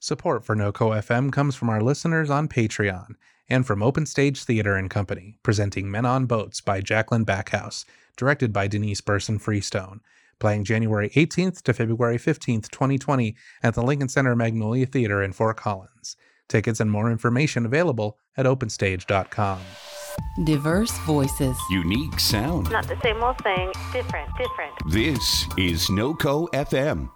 Support for NoCo FM comes from our listeners on Patreon and from Open Stage Theater and Company, presenting Men on Boats by Jaclyn Backhaus, directed by Denise Burson Freestone, playing January 18th to February 15th, 2020 at the Lincoln Center Magnolia Theater in Fort Collins. Tickets and more information available at openstage.com. Diverse voices. Unique sound. Not the same old thing, different, different. This is NoCo FM.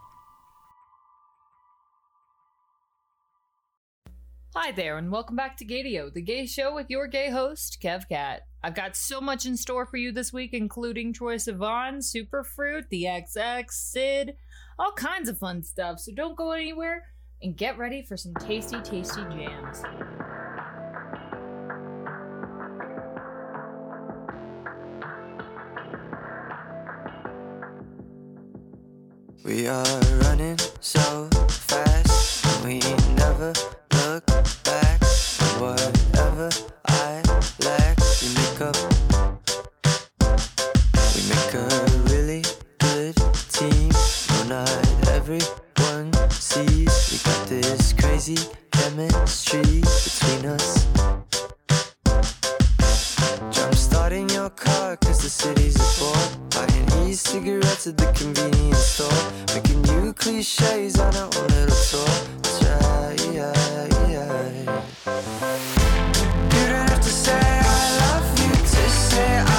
Hi there, and welcome back to Gaydio, the gay show with your gay host, Kev Kat. I've got so much in store for you this week, including Troye Sivan, Superfruit, the XX, Syd, all kinds of fun stuff. So don't go anywhere and get ready for some tasty, tasty jams. We are running so fast, we never look back. Whatever I lack, we make up. We make a really good team. No, not everyone sees we got this crazy chemistry between us. Jump starting your car cause the city's a bore Buying e-cigarettes at the convenience store Making new cliches on our own little tour That's. You don't have to say I love you to say I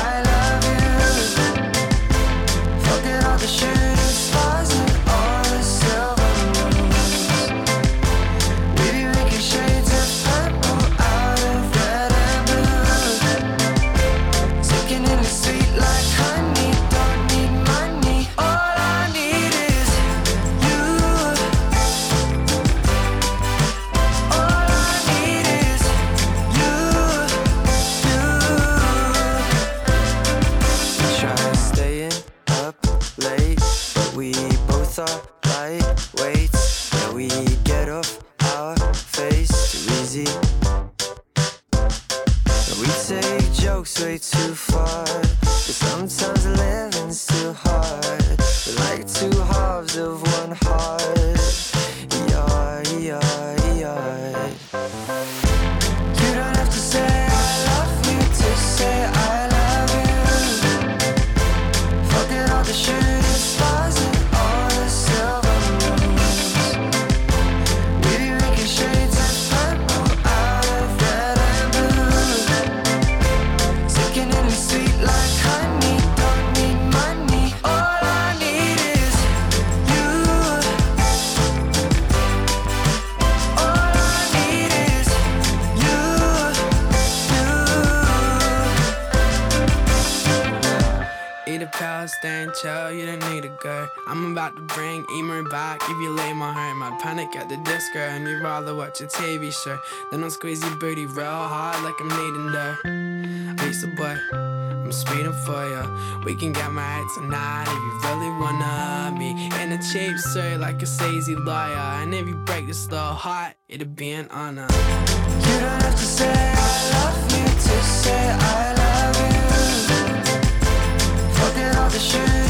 watch a TV show. Then I'll squeeze your booty real hard like I'm needing dough. Lisa boy, I'm speeding for you. We can get married tonight if you really wanna be in a cheap suit like a sleazy lawyer. And if you break this little heart, it'd be an honor. You don't have to say I love you to say I love you. Forget all the shooting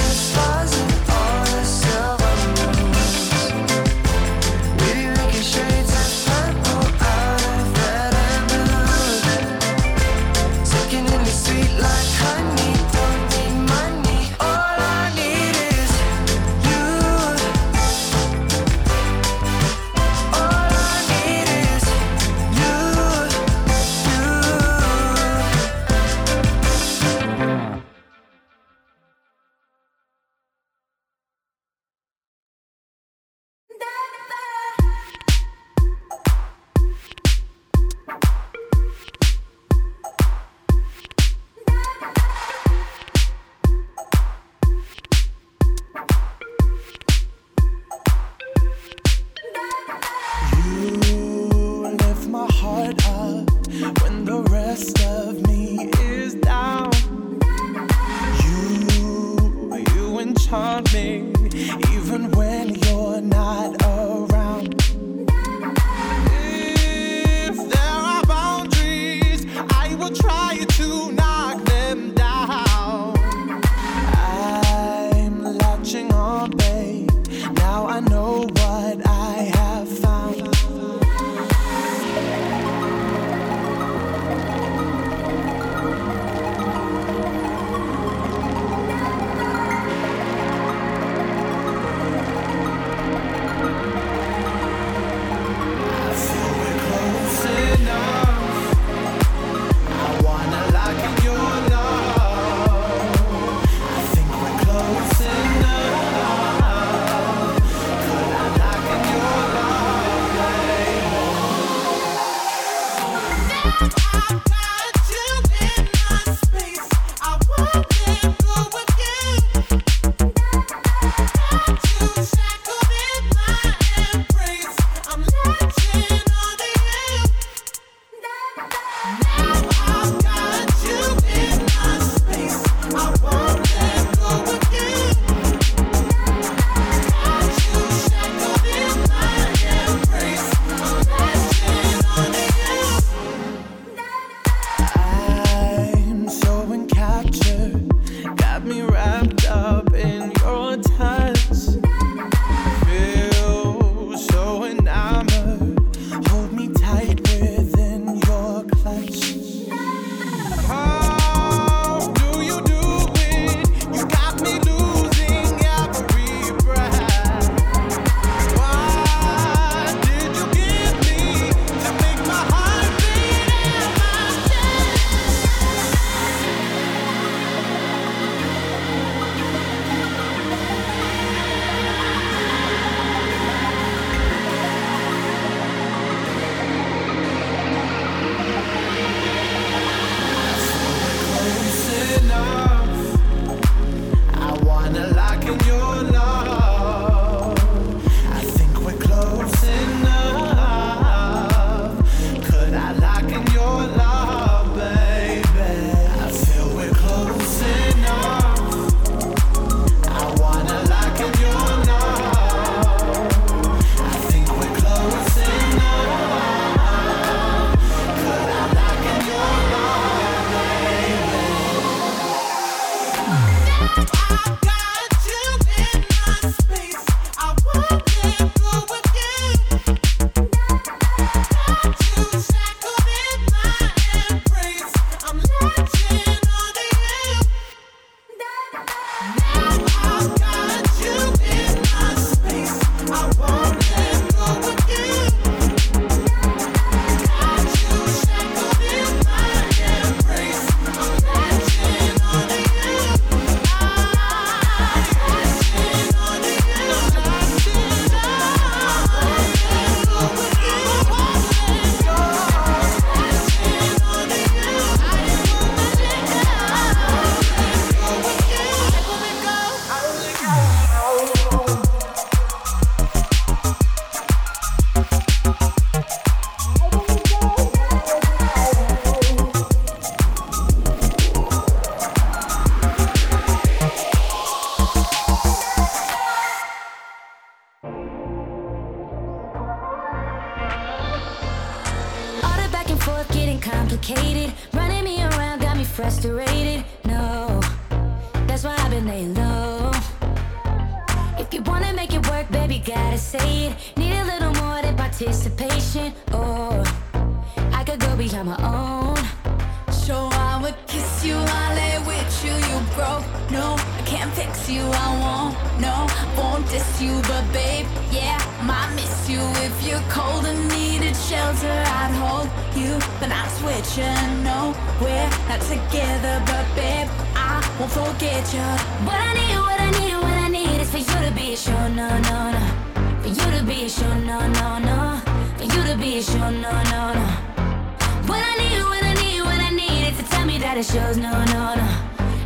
that it shows, no, no, no.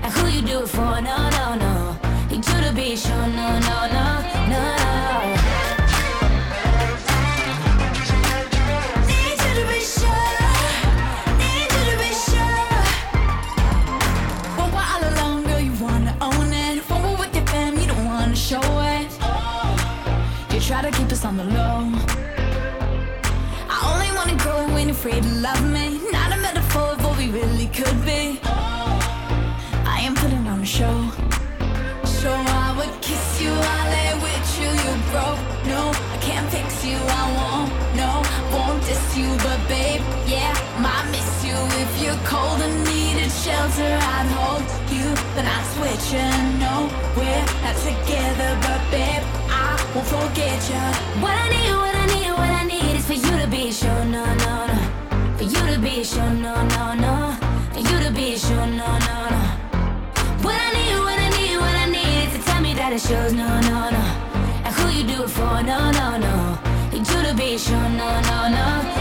And who you do it for, no, no, no. Need you to be sure, no, no, no, no, no. Need you to be sure. Need you to be sure. All alone, girl, you wanna own it. With you don't wanna show it. You try to keep us on the low. I only wanna grow when you're to love me. Not a metaphor what we really could shelter, I'd hold you, but not switching. No, we're not together, but babe, I won't forget you. What I need, what I need, what I need is for you to be sure, no, no, no. For you to be sure, no, no, no. For you to be sure, no, no, no. What I need, what I need, what I need is to tell me that it shows, no, no, no. And who you do it for, no, no, no. Need you to be sure, no, no, no.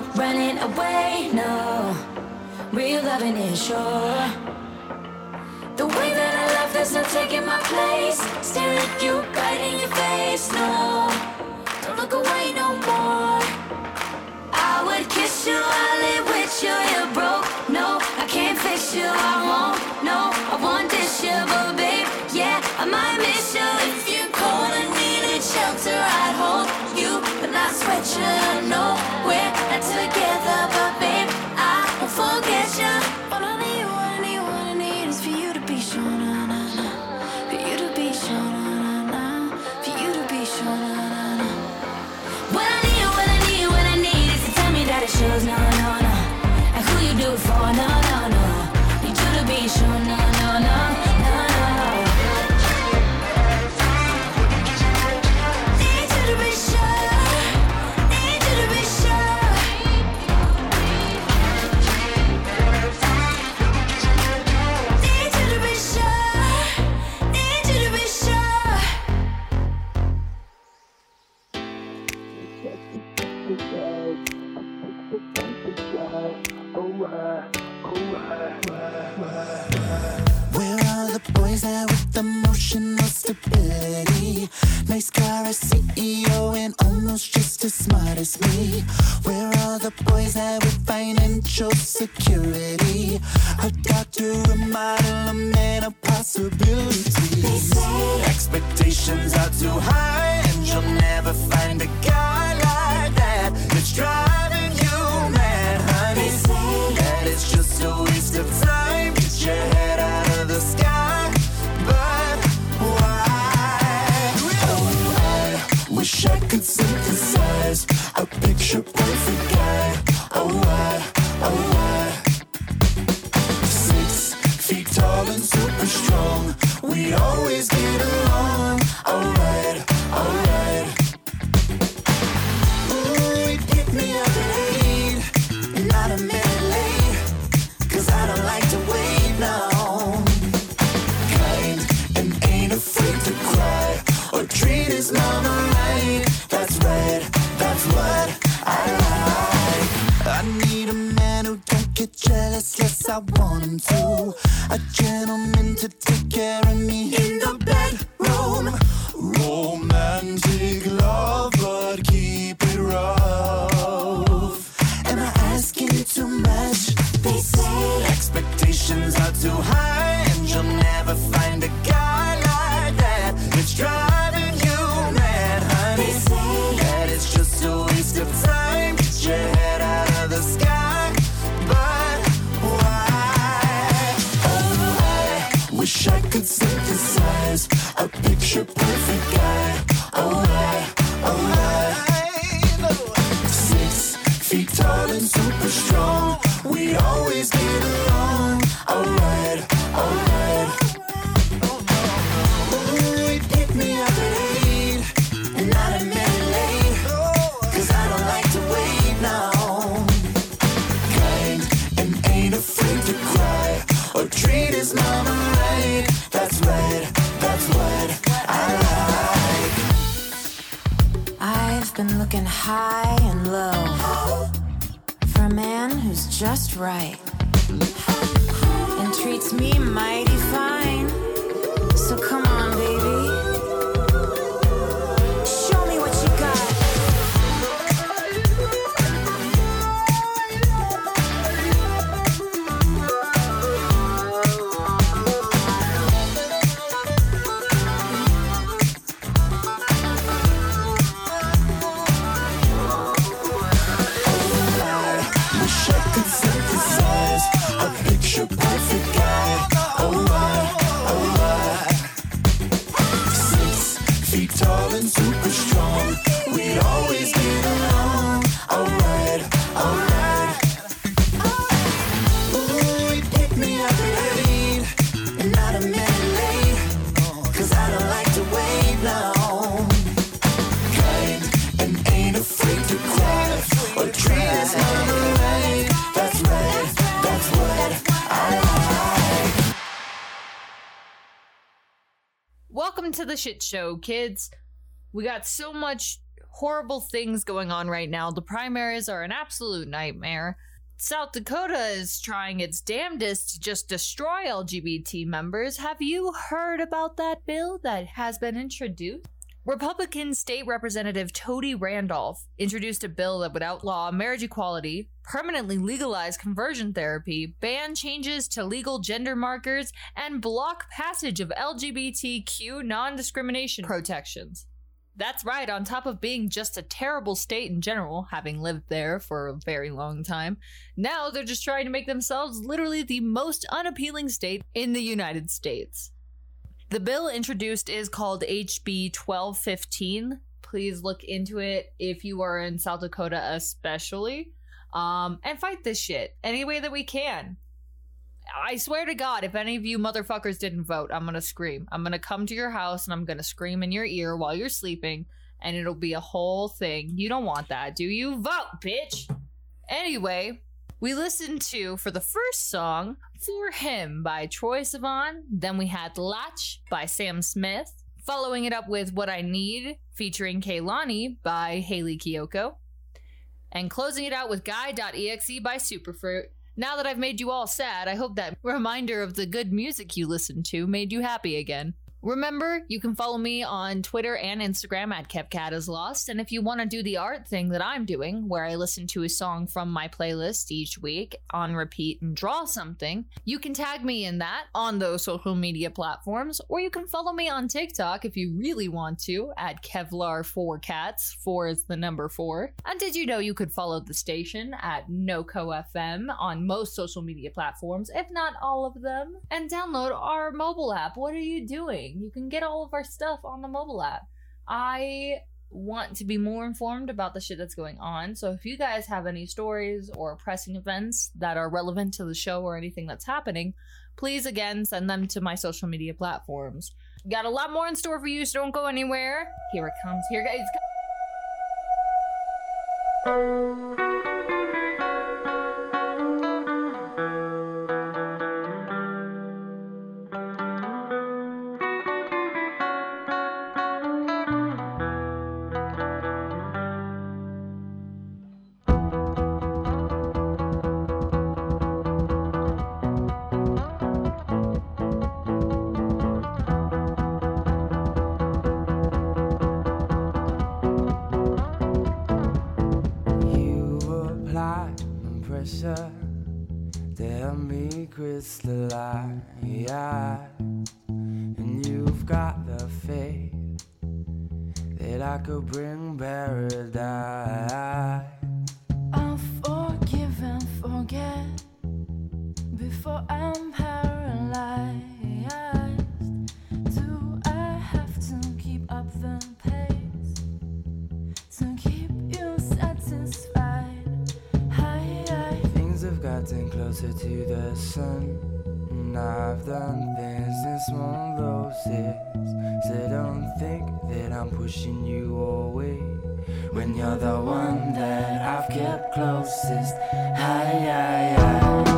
Running away, no. Real loving is sure. The way that I love, there's no taking my place. Staring at you right in your face, no. Don't look away no more. I would kiss you, I live with you, you're broke. No, I can't fix you, I won't. No, I want this you, but babe, yeah, I might miss you. If you're cold and needed shelter, I'd hold you, but not sweat you. No, we're feet super strong. We always get along. Alright, alright. Want him to. A gentleman to take care shit show, kids. We got so much horrible things going on right now. The primaries are an absolute nightmare. South Dakota is trying its damnedest to just destroy LGBT members. Have you heard about that bill that has been introduced? Republican State Representative Tony Randolph introduced a bill that would outlaw marriage equality, permanently legalize conversion therapy, ban changes to legal gender markers, and block passage of LGBTQ non discrimination protections. That's right, on top of being just a terrible state in general, having lived there for a very long time, now they're just trying to make themselves literally the most unappealing state in the United States. The bill introduced is called HB 1215. Please look into it if you are in South Dakota, especially. Um, and fight this shit any way that we can. I swear to God, if any of you motherfuckers didn't vote, I'm gonna scream. I'm gonna come to your house and I'm gonna scream in your ear while you're sleeping, and it'll be a whole thing. You don't want that, do you? Vote, bitch! Anyway, we listened to, for the first song, For Him by Troye Sivan. Then we had Latch by Sam Smith. Following it up with What I Need featuring Kehlani by Hayley Kiyoko. And closing it out with Guy.exe by Superfruit. Now that I've made you all sad, I hope that reminder of the good music you listened to made you happy again. Remember, you can follow me on Twitter and Instagram at KevKatIsLost, and if you want to do the art thing that I'm doing, where I listen to a song from my playlist each week on repeat and draw something, you can tag me in that on those social media platforms, or you can follow me on TikTok if you really want to at Kevlar4Cats. Four is the number four. And did you know you could follow the station at NoCoFM on most social media platforms, if not all of them, and download our mobile app? What are you doing? You can get all of our stuff on the mobile app. I want to be more informed about the shit that's going on. So if you guys have any stories or pressing events that are relevant to the show or anything that's happening, please again send them to my social media platforms. Got a lot more in store for you, so don't go anywhere. Here it comes. Here guys. Pressure, then be crystallized. And you've got the faith that I could bring paradise. I'll forgive and forget before I'm paralyzed. the sun. And I've done things in small doses. So don't think that I'm pushing you away. When you're the one that I've kept closest. Hi, hi, hi.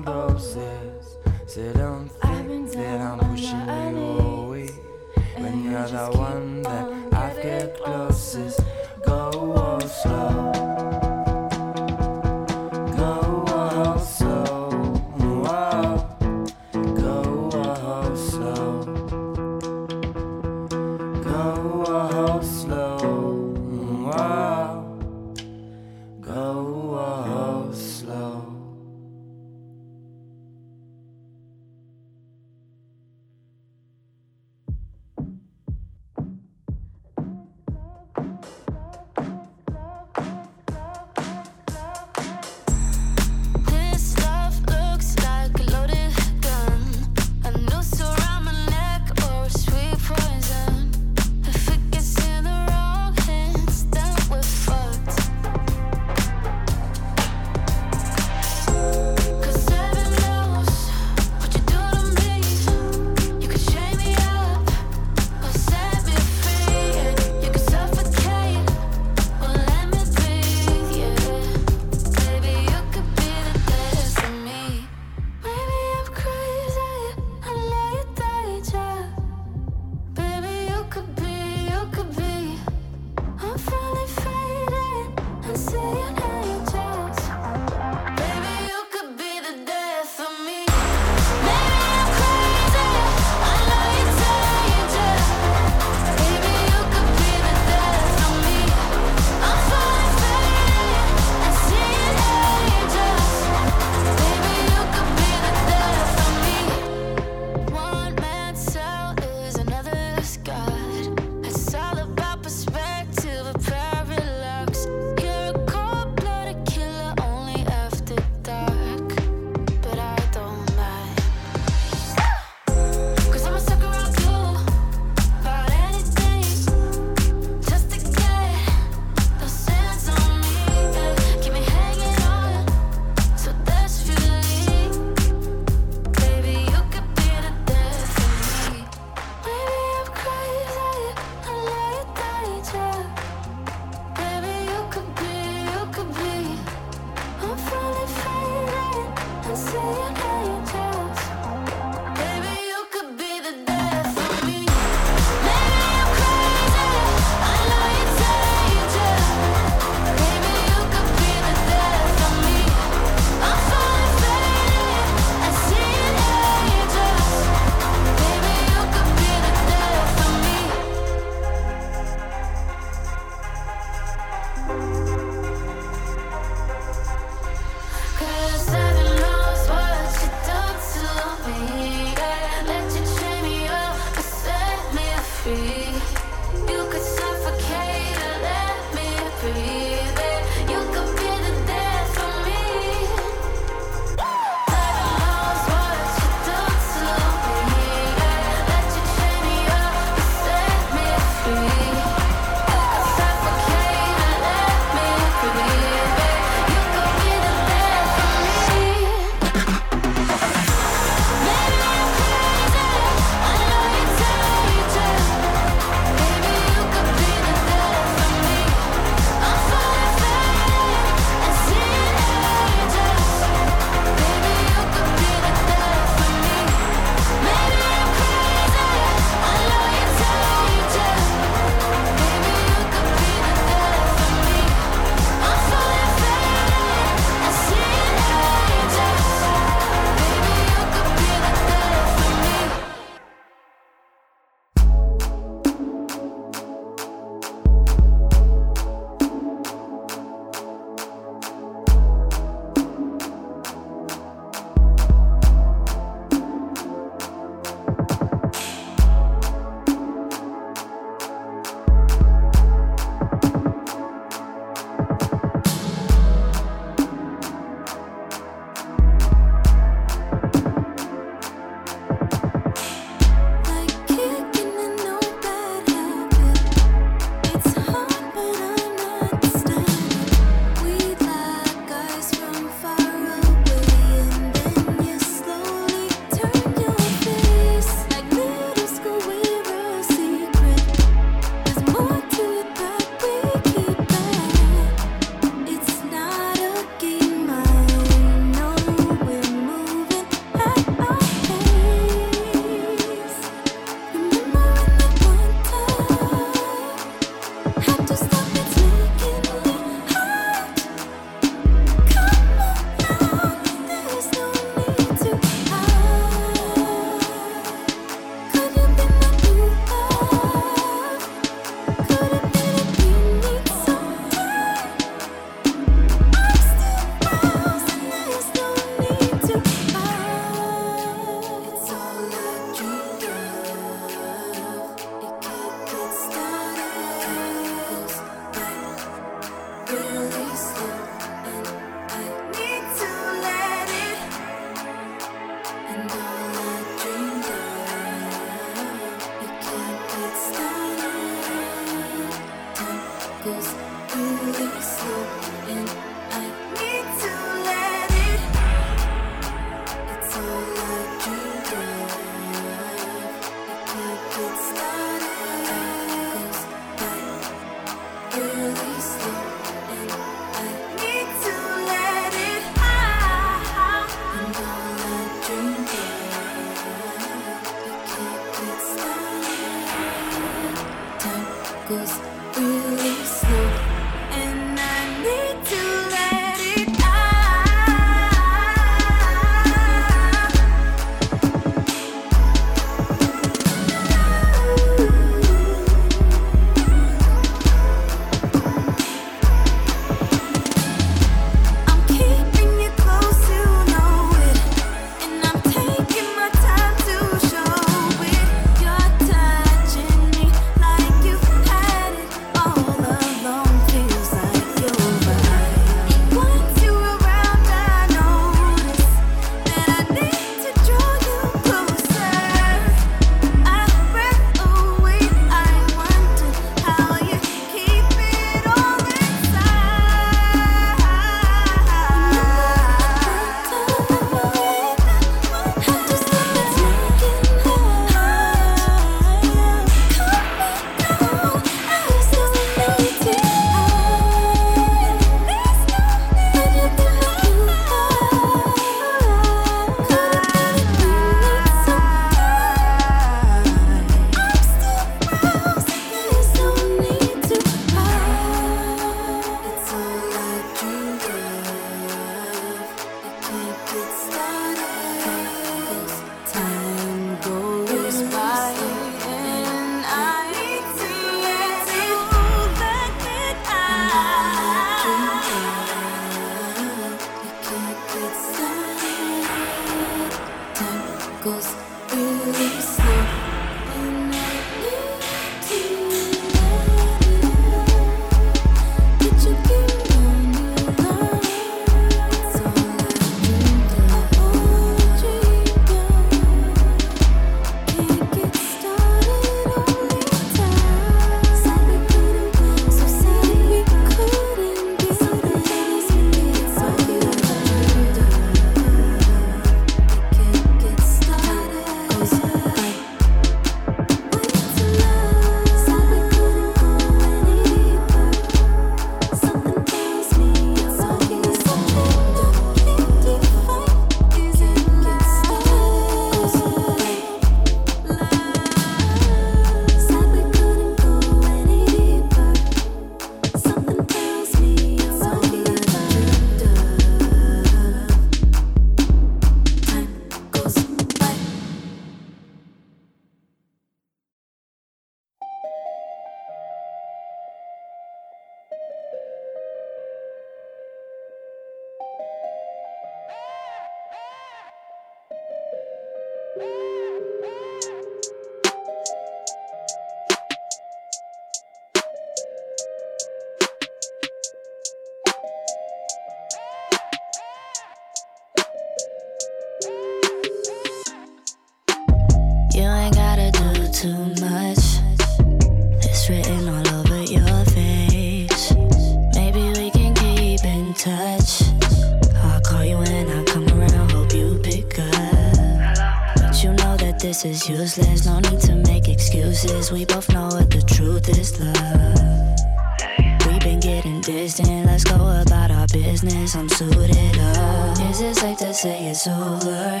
Say it's over?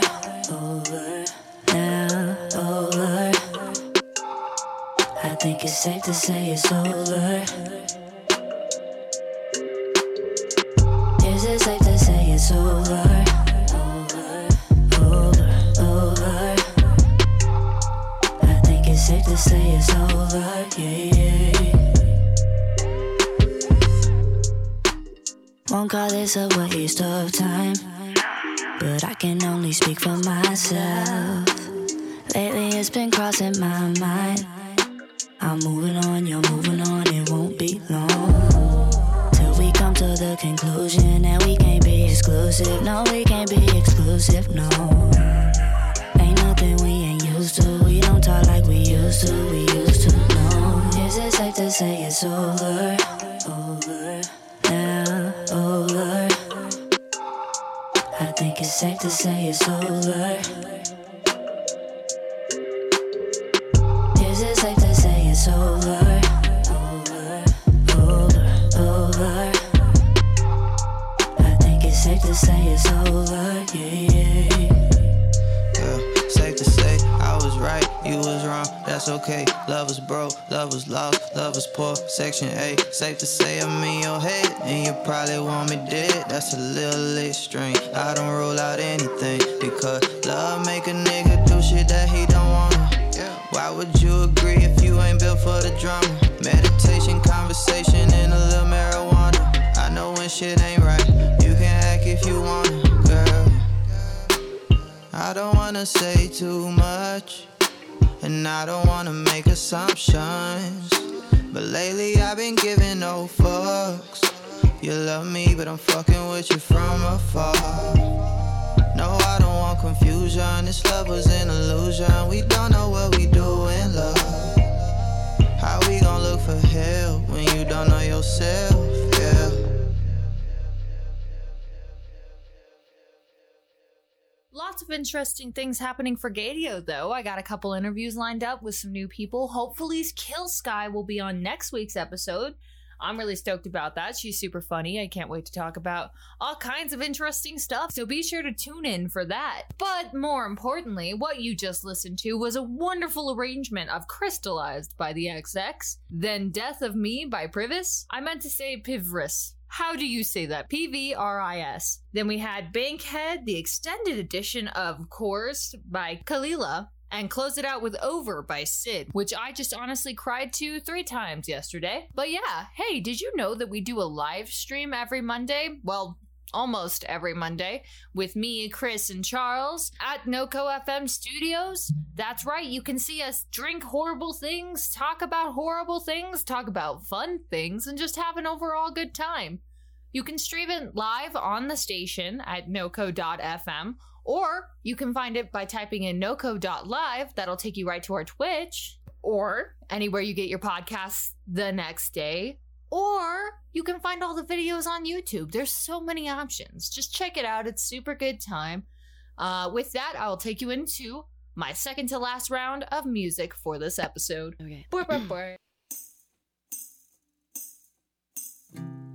Over now, over. I think it's safe to say it's over. Is it safe to say it's over? Over, over, over. I think it's safe to say it's over, yeah, yeah. Won't call this a waste of time, but I can only speak for myself. Lately it's been crossing my mind. I'm moving on, you're moving on, it won't be long. Till we come to the conclusion that we can't be exclusive. No, we can't be exclusive, no. Ain't nothing we ain't used to. We don't talk like we used to, we used to, no. Is it safe to say it's over? Over, it's safe to say it's over. Is it safe to say it's over? Over, over. I think it's safe to say it's over, yeah. Yeah, right, you was wrong, that's okay. Love was broke, love was lost, love was poor. Section A, safe to say I'm in your head, and you probably want me dead. That's a little extreme. I don't rule out anything because love make a nigga do shit that he don't wanna. Why would you agree if you ain't built for the drama? Meditation, conversation, and a little marijuana. I know when shit ain't right. You can act if you wanna, girl. I don't wanna say too much, and I don't wanna make assumptions. But lately I've been giving no fucks. You love me, but I'm fucking with you from afar. No, I don't want confusion. This love was an illusion. We don't know what we do in love. How we gon' look for help when you don't know yourself? Yeah. Lots of interesting things happening for Gaydio, though. I got a couple interviews lined up with some new people. Hopefully, Kill Sky will be on next week's episode. I'm really stoked about that. She's super funny. I can't wait to talk about all kinds of interesting stuff. So be sure to tune in for that. But more importantly, what you just listened to was a wonderful arrangement of Crystallized by the XX, then Death of Me by Privis. I meant to say Pivris. How do you say that? P V R I S. Then we had Bankhead, the extended edition of Course by Kehlani, and close it out with Over by Syd, which I just honestly cried to three times yesterday. But yeah, hey, did you know that we do a live stream every Monday? Well, almost every Monday with me, Chris, and Charles at NoCo FM Studios. That's right, you can see us drink horrible things, talk about horrible things, talk about fun things, and just have an overall good time. You can stream it live on the station at noco.fm, or you can find it by typing in noco.live. That'll take you right to our Twitch, or anywhere you get your podcasts the next day. Or you can find all the videos on YouTube. There's so many options. Just check it out. It's super good time. Uh, with that, I will take you into my second to last round of music for this episode. Okay. I was headed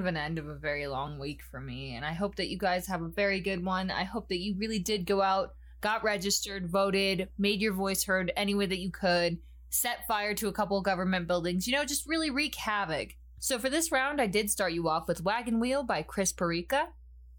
of an end of a very long week for me, and I hope that you guys have a very good one. I hope that you really did go out, got registered, voted, made your voice heard any way that you could, set fire to a couple government buildings, you know, just really wreak havoc. So for this round, I did start you off with Wagon Wheel by Chris Pureka,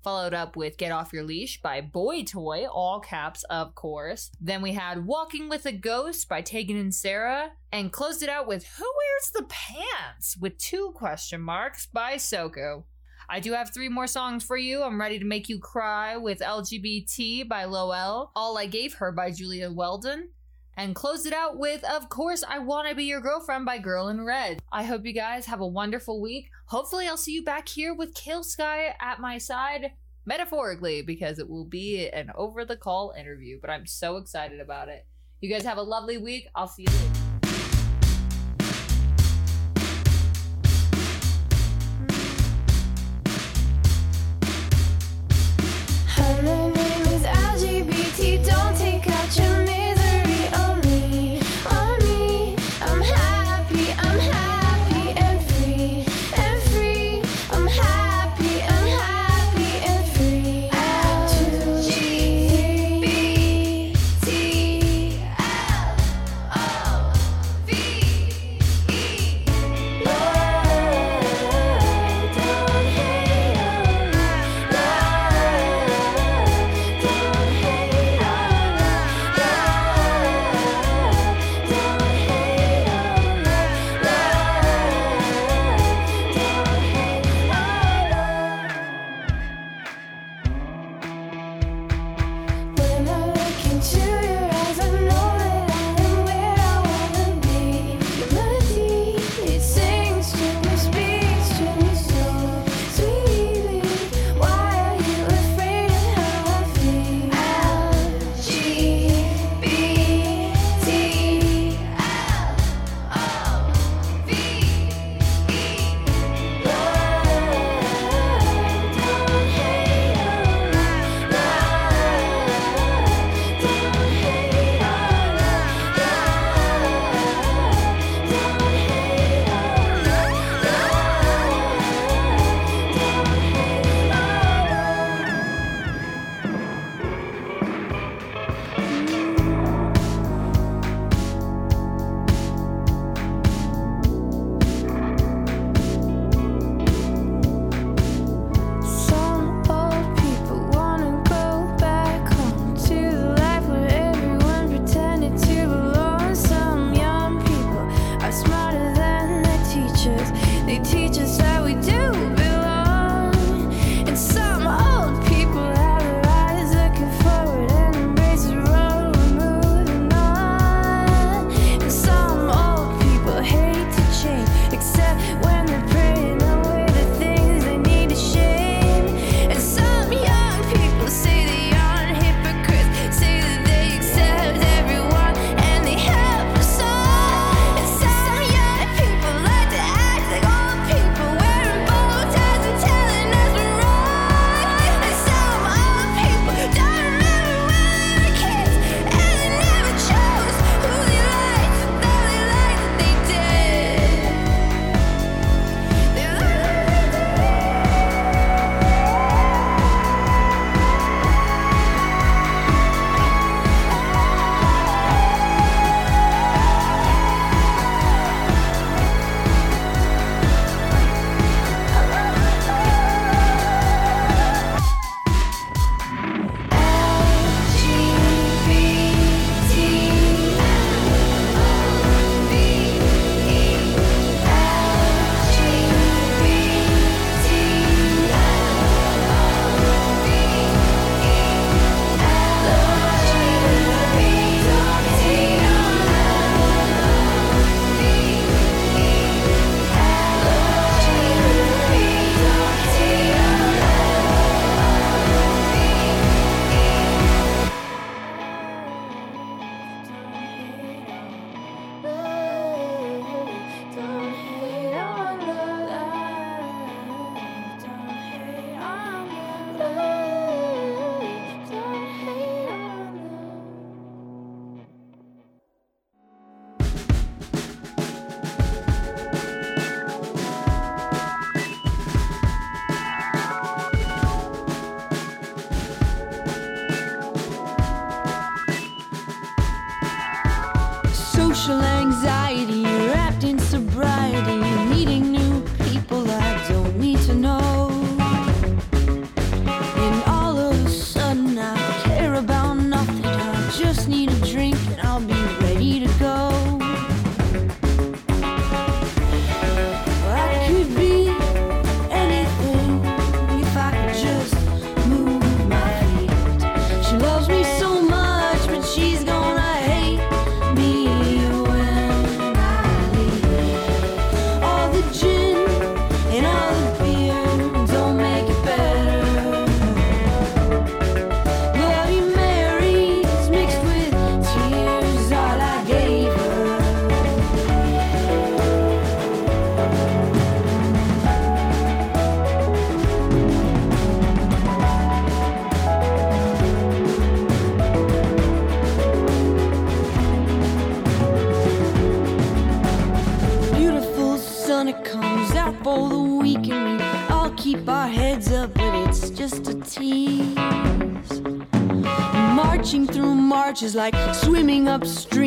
followed up with Get Off Your Leash by Boy Toy, all caps, of course. Then we had Walking with a Ghost by Tegan and Sara, and closed it out with Who Wears the Pants? with two question marks by Soko. I do have three more songs for you. I'm ready to make you cry with LGBT by Lowell, All I Gave Her by Julia Weldon, and closed it out with, of course, I Wanna Be Your Girlfriend by Girl in Red. I hope you guys have a wonderful week. Hopefully, I'll see you back here with Kill Sky at my side, metaphorically, because it will be an over the call interview, but I'm so excited about it. You guys have a lovely week. I'll see you later. like swimming upstream.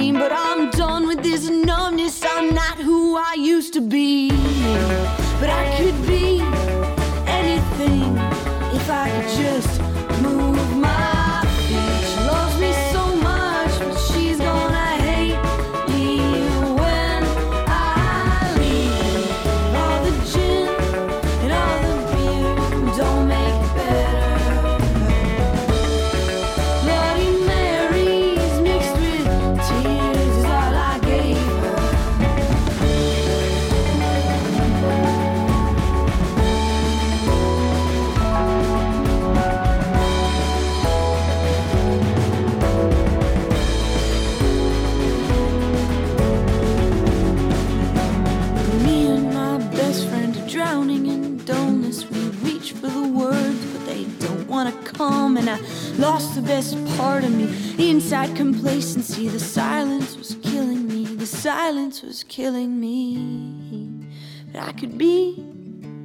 best part of me. The inside complacency, the silence was killing me. The silence was killing me. But I could be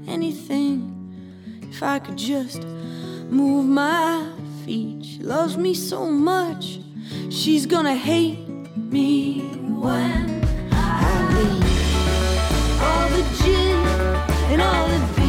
anything if I could just move my feet. She loves me so much, she's gonna hate me when I leave. All the gin and all the beer.